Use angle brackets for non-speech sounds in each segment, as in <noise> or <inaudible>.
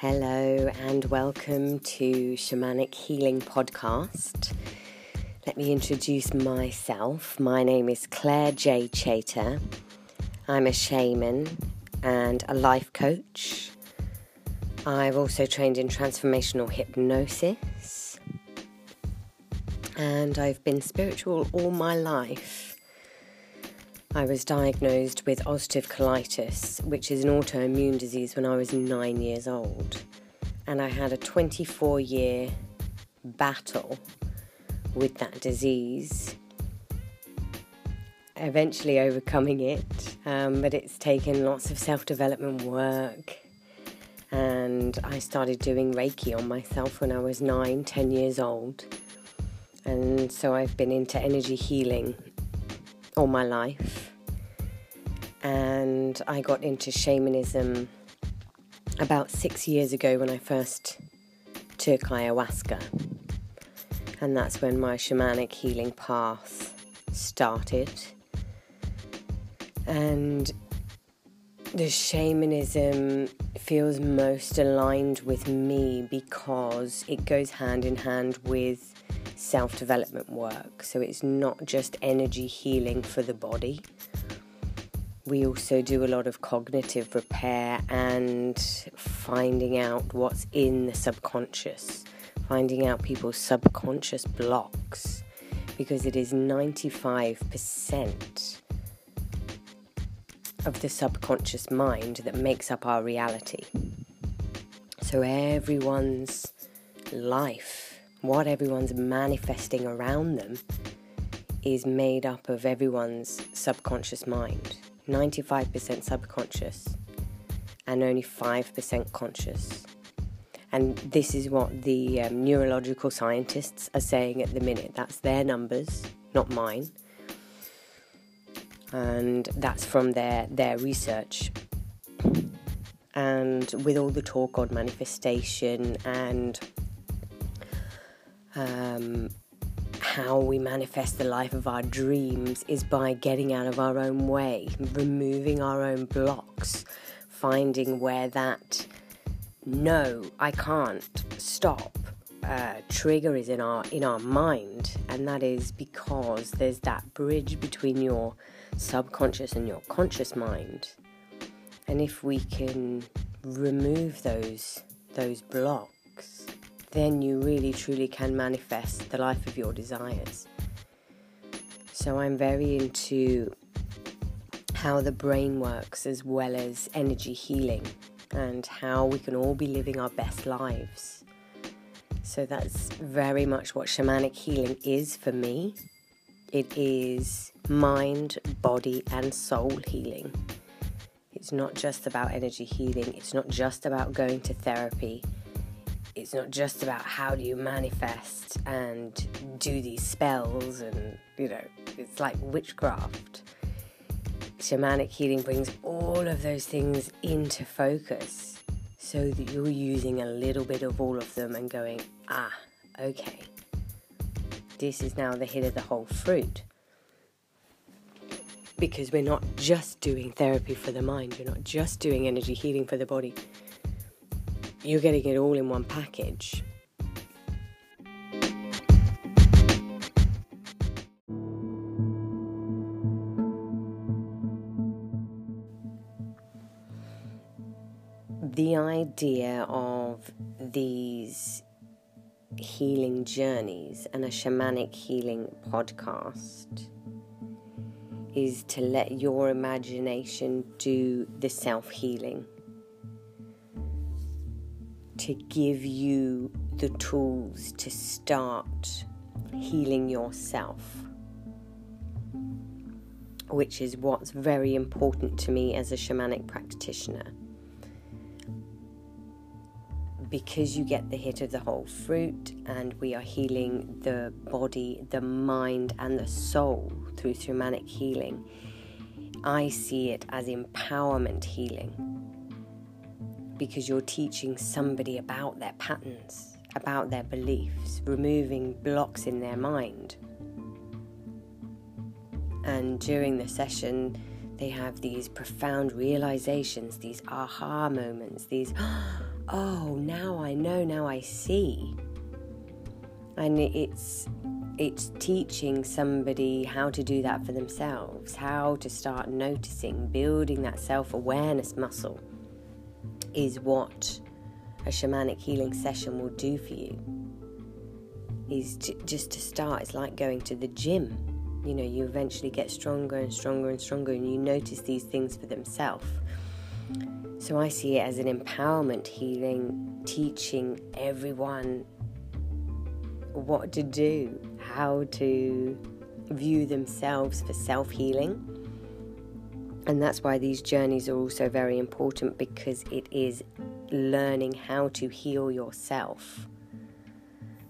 Hello and welcome to Shamanic Healing Podcast. Let me introduce myself. My name is Claire J. Chater. I'm a shaman and a life coach. I've also trained in transformational hypnosis. And I've been spiritual all my life. I was diagnosed with ulcerative colitis, which is an autoimmune disease, when I was nine years old. And I had a 24 year battle with that disease, eventually overcoming it. Um, but it's taken lots of self development work. And I started doing Reiki on myself when I was nine, ten years old. And so I've been into energy healing all my life. And I got into shamanism about six years ago when I first took ayahuasca. And that's when my shamanic healing path started. And the shamanism feels most aligned with me because it goes hand in hand with self development work. So it's not just energy healing for the body. We also do a lot of cognitive repair and finding out what's in the subconscious, finding out people's subconscious blocks, because it is 95% of the subconscious mind that makes up our reality. So everyone's life what everyone's manifesting around them is made up of everyone's subconscious mind 95% subconscious and only 5% conscious. And this is what the um, neurological scientists are saying at the minute. That's their numbers, not mine. And that's from their, their research. And with all the talk on manifestation and um, how we manifest the life of our dreams is by getting out of our own way, removing our own blocks, finding where that no, I can't stop uh, trigger is in our in our mind, and that is because there's that bridge between your subconscious and your conscious mind. And if we can remove those those blocks then you really truly can manifest the life of your desires. So I'm very into how the brain works as well as energy healing and how we can all be living our best lives. So that's very much what shamanic healing is for me. It is mind, body, and soul healing. It's not just about energy healing, it's not just about going to therapy it's not just about how do you manifest and do these spells and you know it's like witchcraft. Shamanic healing brings all of those things into focus so that you're using a little bit of all of them and going ah okay. This is now the hit of the whole fruit. Because we're not just doing therapy for the mind. You're not just doing energy healing for the body you're getting it all in one package. The idea of these healing journeys and a shamanic healing podcast is to let your imagination do the self healing to give you the tools to start healing yourself, which is what's very important to me as a shamanic practitioner. Because you get the hit of the whole fruit, and we are healing the body, the mind, and the soul through shamanic healing, I see it as empowerment healing because you're teaching somebody about their patterns, about their beliefs, removing blocks in their mind. And during the session, they have these profound realizations, these aha moments, these, <gasps> oh, now I know, now I see. And it's it's teaching somebody how to do that for themselves, how to start noticing, building that self awareness muscle is what a shamanic healing session will do for you. Is to, just to start, it's like going to the gym. You know, you eventually get stronger and stronger and stronger, and you notice these things for themselves. So I see it as an empowerment healing, teaching everyone what to do, how to view themselves for self healing. And that's why these journeys are also very important because it is learning how to heal yourself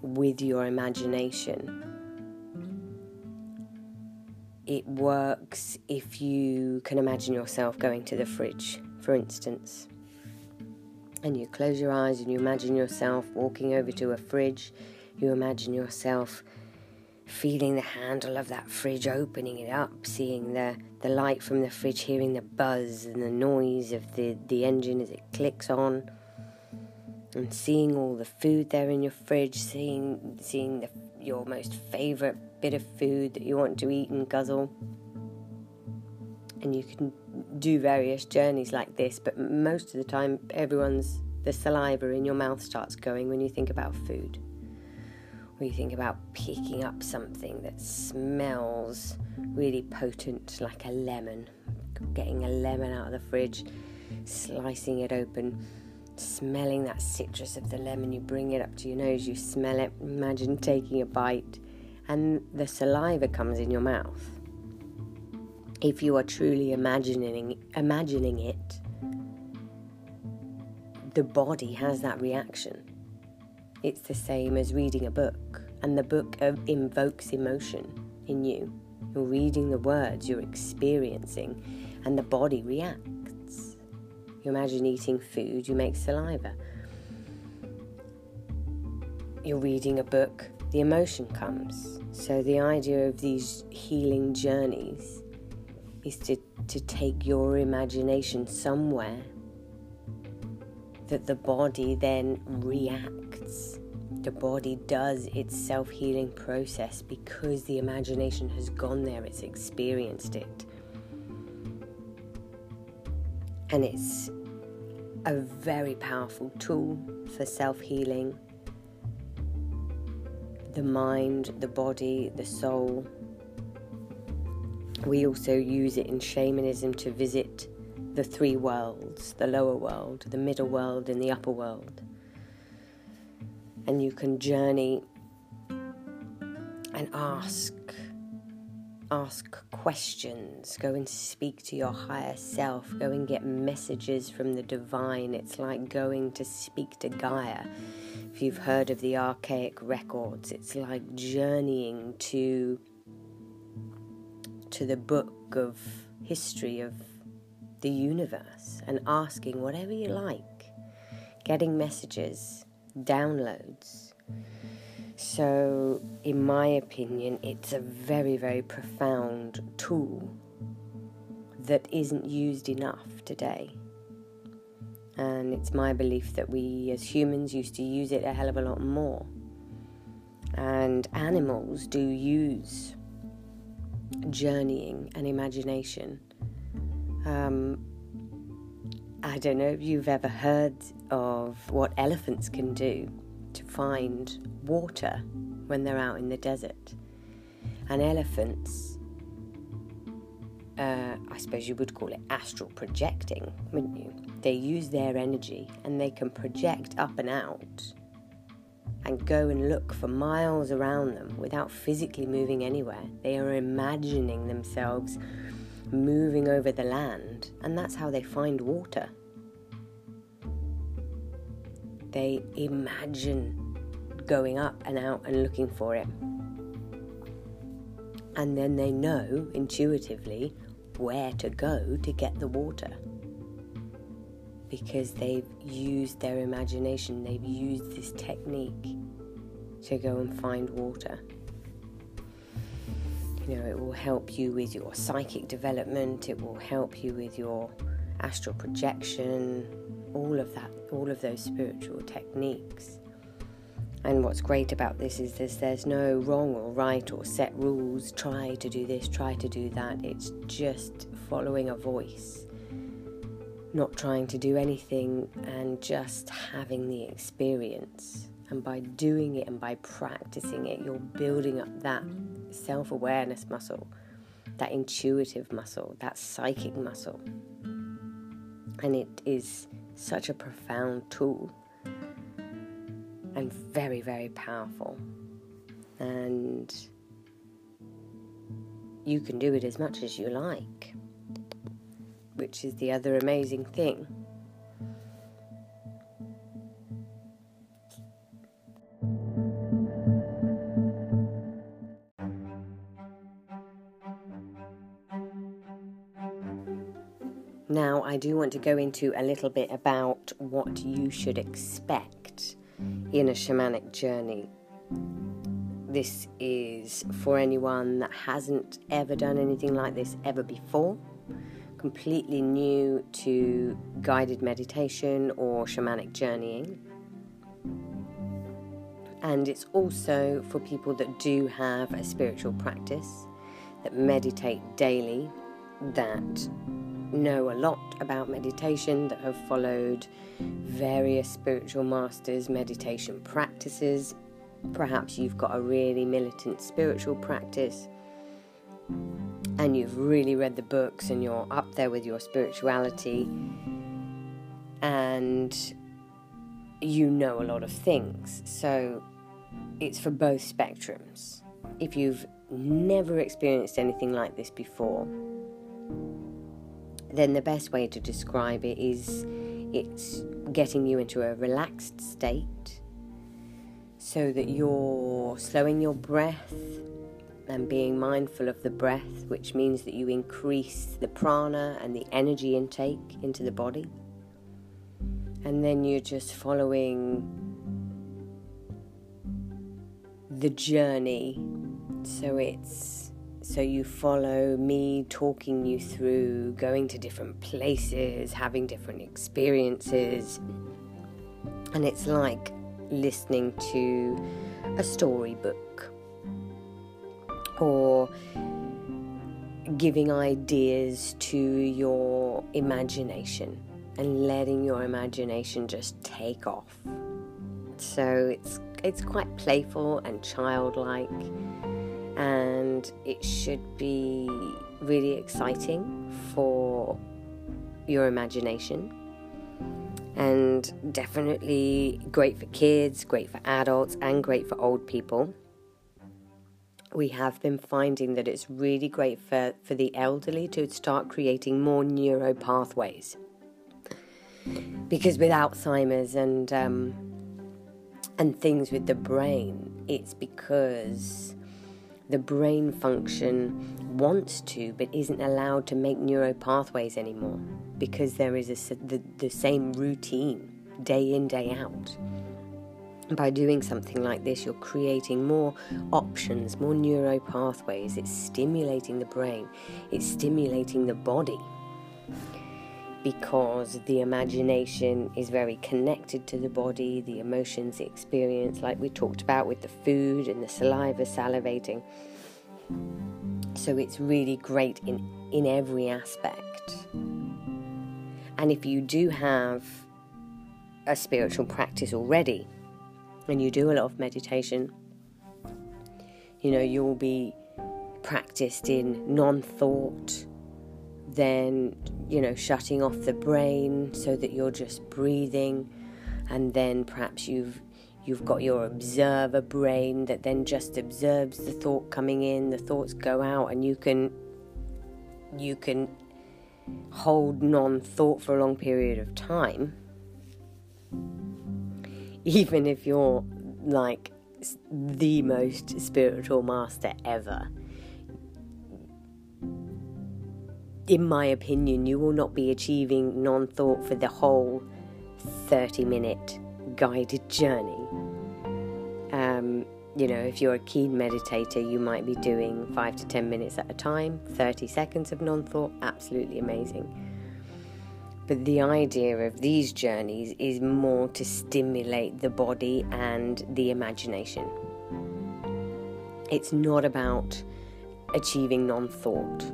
with your imagination. It works if you can imagine yourself going to the fridge, for instance. And you close your eyes and you imagine yourself walking over to a fridge you imagine yourself feeling the handle of that fridge, opening it up, seeing the, the light from the fridge, hearing the buzz and the noise of the, the engine as it clicks on, and seeing all the food there in your fridge, seeing, seeing the, your most favourite bit of food that you want to eat and guzzle. And you can do various journeys like this, but most of the time, everyone's the saliva in your mouth starts going when you think about food or you think about picking up something that smells really potent, like a lemon, getting a lemon out of the fridge, slicing it open, smelling that citrus of the lemon. You bring it up to your nose, you smell it. Imagine taking a bite, and the saliva comes in your mouth. If you are truly imagining imagining it, the body has that reaction it's the same as reading a book, and the book invokes emotion in you. You're reading the words you're experiencing, and the body reacts. You imagine eating food, you make saliva. You're reading a book, the emotion comes. So, the idea of these healing journeys is to, to take your imagination somewhere that the body then reacts. The body does its self healing process because the imagination has gone there, it's experienced it. And it's a very powerful tool for self healing. The mind, the body, the soul. We also use it in shamanism to visit the three worlds the lower world, the middle world, and the upper world. And you can journey and ask ask questions, go and speak to your higher self, go and get messages from the divine. It's like going to speak to Gaia. If you've heard of the Akashic records, it's like journeying to to the book of history of the universe and asking whatever you like, getting messages, downloads. So, in my opinion, it's a very, very profound tool that isn't used enough today. And it's my belief that we as humans used to use it a hell of a lot more. And animals do use journeying and imagination um, I don't know if you've ever heard of what elephants can do to find water when they're out in the desert. And elephants, uh, I suppose you would call it astral projecting, wouldn't you? They use their energy and they can project up and out and go and look for miles around them without physically moving anywhere. They are imagining themselves moving over the land, and that's how they find water. They imagine going up and out and looking for it. And then they know intuitively where to go to get the water. Because they've used their imagination, they've used this technique to go and find water. You know, it will help you with your psychic development, it will help you with your astral projection, all of that, all of those spiritual techniques. And what's great about this is there's, there's no wrong or right or set rules. Try to do this, try to do that. It's just following a voice, not trying to do anything and just having the experience. And by doing it and by practicing it, you're building up that self awareness muscle, that intuitive muscle, that psychic muscle. And it is such a profound tool and very, very powerful. And you can do it as much as you like, which is the other amazing thing. I do want to go into a little bit about what you should expect in a shamanic journey. This is for anyone that hasn't ever done anything like this ever before, completely new to guided meditation or shamanic journeying. And it's also for people that do have a spiritual practice, that meditate daily, that know a lot about meditation, that have followed various spiritual masters' meditation practices. Perhaps you've got a really militant spiritual practice and you've really read the books and you're up there with your spirituality and you know a lot of things. So it's for both spectrums. If you've never experienced anything like this before, then the best way to describe it is it's getting you into a relaxed state so that you're slowing your breath and being mindful of the breath, which means that you increase the prana and the energy intake into the body. And then you're just following the journey. So it's so you follow me talking you through going to different places, having different experiences. And it's like listening to a storybook or giving ideas to your imagination and letting your imagination just take off. So it's it's quite playful and childlike and it should be really exciting for your imagination and definitely great for kids, great for adults, and great for old people. We have been finding that it's really great for, for the elderly to start creating more neuro pathways. Because with Alzheimer's and um, and things with the brain, it's because the brain function wants to but isn't allowed to make neural pathways anymore because there is a, the, the same routine day in, day out. By doing something like this, you're creating more options, more neuro pathways. It's stimulating the brain, it's stimulating the body because the imagination is very connected to the body, the emotions, the experience, like we talked about with the food and the saliva salivating. So it's really great in, in every aspect. And if you do have a spiritual practice already and you do a lot of meditation, you know, you'll be practiced in non thought then, you know, shutting off the brain so that you're just breathing, and then perhaps you've You've got your observer brain that then just observes the thought coming in, the thoughts go out, and you can you can hold non-thought for a long period of time. <laughs> Even if you're like the most spiritual master ever, in my opinion, you will not be achieving non thought for the whole 30 minute guided journey. Um, you know, if you're a keen meditator, you might be doing five to 10 minutes at a time, 30 seconds of non thought, absolutely amazing. But the idea of these journeys is more to stimulate the body and the imagination. It's not about achieving non thought,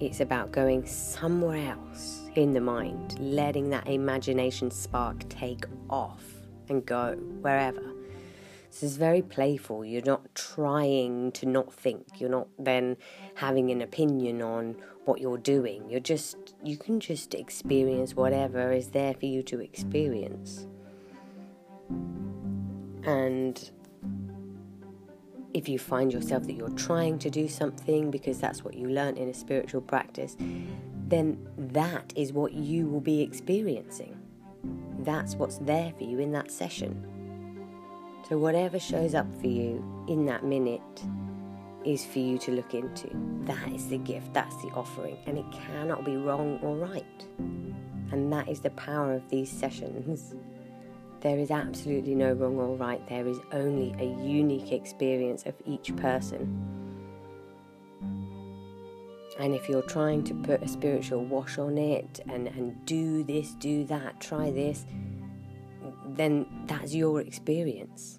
it's about going somewhere else in the mind, letting that imagination spark take off and go wherever. So it's very playful. You're not trying to not think. You're not then having an opinion on what you're doing. You're just, you can just experience whatever is there for you to experience. And if you find yourself that you're trying to do something because that's what you learned in a spiritual practice, then that is what you will be experiencing. That's what's there for you in that session. So, whatever shows up for you in that minute is for you to look into. That is the gift, that's the offering, and it cannot be wrong or right. And that is the power of these sessions. There is absolutely no wrong or right, there is only a unique experience of each person. And if you're trying to put a spiritual wash on it and, and do this, do that, try this, then that's your experience.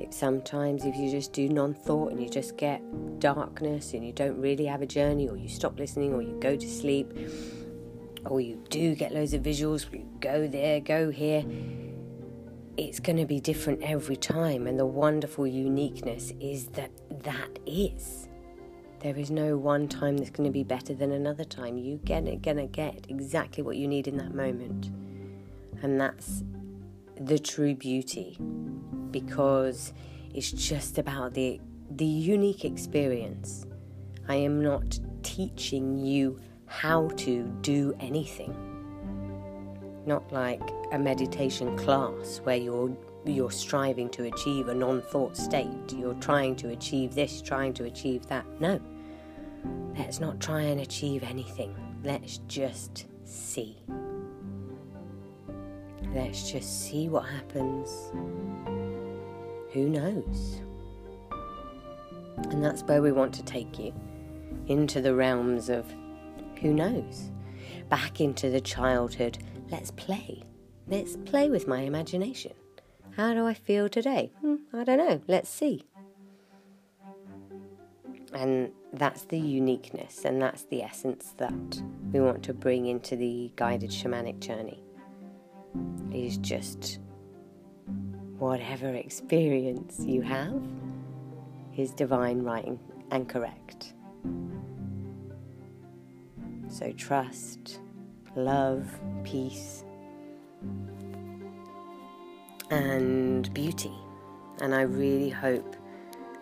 It, sometimes, if you just do non thought and you just get darkness and you don't really have a journey, or you stop listening, or you go to sleep, or you do get loads of visuals, you go there, go here, it's going to be different every time. And the wonderful uniqueness is that that is. There is no one time that's going to be better than another time. You get it, gonna get exactly what you need in that moment. And that's the true beauty because it's just about the the unique experience. I am not teaching you how to do anything. Not like a meditation class where you're you're striving to achieve a non-thought state. You're trying to achieve this, trying to achieve that. No. Let's not try and achieve anything. Let's just see. Let's just see what happens. Who knows? And that's where we want to take you into the realms of who knows? Back into the childhood. Let's play. Let's play with my imagination. How do I feel today? Hmm, I don't know. Let's see. And that's the uniqueness and that's the essence that we want to bring into the guided shamanic journey is just whatever experience you have is divine, right, and correct. So trust, love, peace, and beauty. And I really hope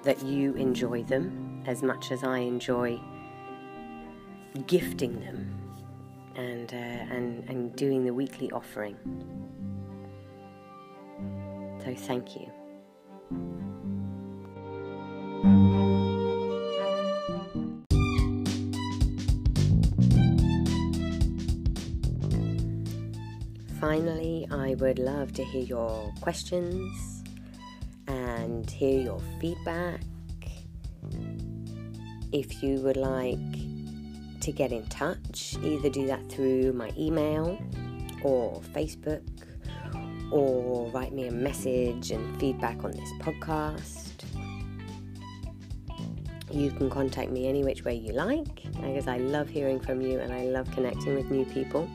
that you enjoy them as much as I enjoy gifting them and, uh, and, and doing the weekly offering. So thank you. Finally, I would love to hear your questions and hear your feedback. If you would like to get in touch, either do that through my email or Facebook or write me a message and feedback on this podcast. You can contact me any which way you like because I love hearing from you and I love connecting with new people.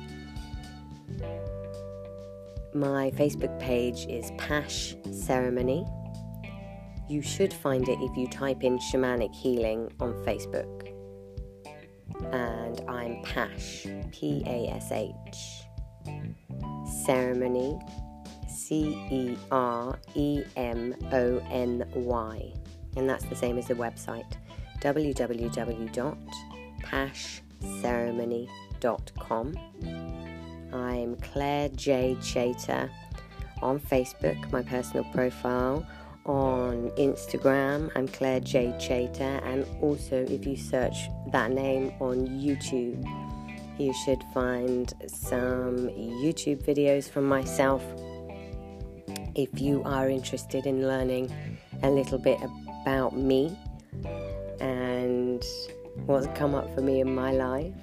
My Facebook page is Pash Ceremony. You should find it if you type in shamanic healing on Facebook and I'm Pash, P A S H. Ceremony, C E R E M O N Y. And that's the same as the website www.pashceremony.com. I'm Claire J. Chater on Facebook, my personal profile on Instagram. I'm Claire J. Chater, and also if you search that name on YouTube, you should find some YouTube videos from myself. If you are interested in learning a little bit about me and what's come up for me in my life,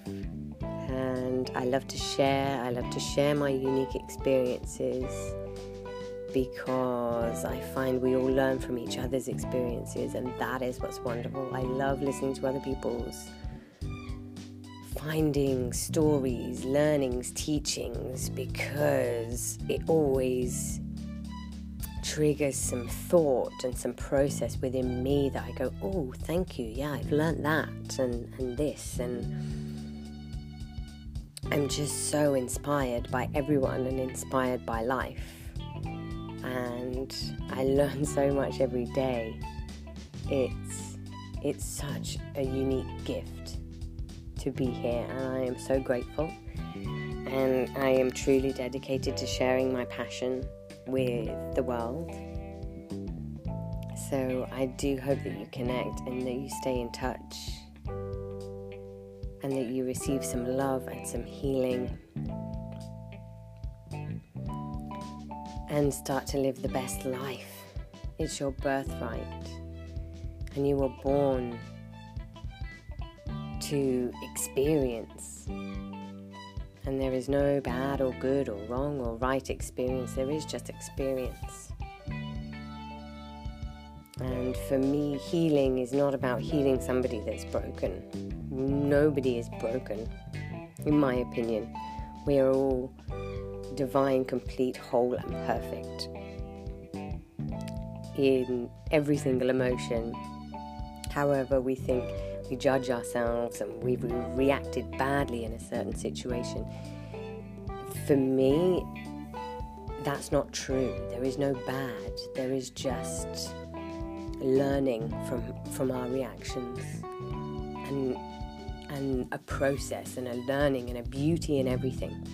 And I love to share, I love to share my unique experiences because I find we all learn from each other's experiences, and that is what's wonderful. I love listening to other people's finding stories, learnings, teachings because it always triggers some thought and some process within me that I go, oh, thank you. Yeah, I've learned that and, and this. And I'm just so inspired by everyone and inspired by life and I learn <laughs> so much every day. It's it's such a unique gift to be here, and I am so grateful. And I am truly dedicated to sharing my passion with the world. So I do hope that you connect and that you stay in touch and that you receive some love and some healing and start to live the best life. It's your birthright, and you were born to experience. And there is no bad or good or wrong or right experience, there is just experience. And for me, healing is not about healing somebody that's broken. Nobody is broken, in my opinion. We are all divine, complete, whole, and perfect in every single emotion. However, we think we judge ourselves and we've reacted badly in a certain situation. For me, that's not true. There is no bad. There is just learning from from our reactions and and a process and a learning and a beauty in everything.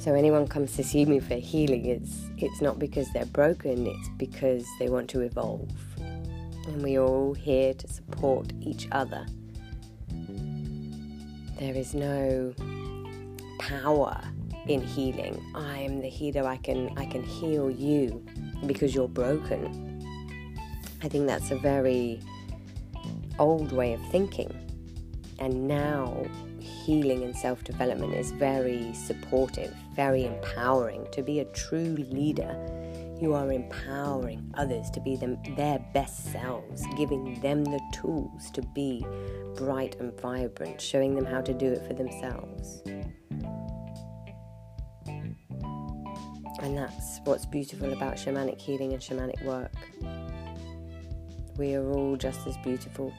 So anyone comes to see me for healing, it's it's not because they're broken, it's because they want to evolve. And we are all here to support each other. There is no power in healing. I am the healer. I can I can heal you because you're broken. I think that's a very old way of thinking. And now healing and self development is very supportive, very empowering. To be a true leader, you are empowering others to be them, their best selves, giving them the tools to be bright and vibrant, showing them how to do it for themselves. And that's what's beautiful about shamanic healing and shamanic work. We are all just as beautiful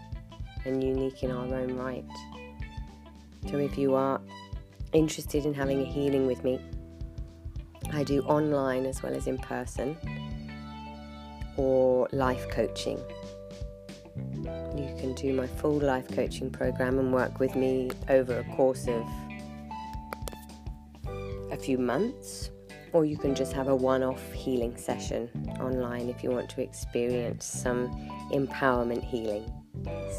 and unique in our own right. So if you are interested in having a healing with me, I do online as well as in person or life coaching. You can do my full life coaching program and work with me over a course of a few months, or you can just have a one off healing session online if you want to experience some empowerment healing.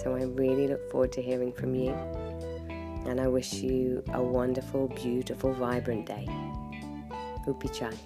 So I really look forward to hearing from you and I wish you a wonderful, beautiful, vibrant day. Upi Chai.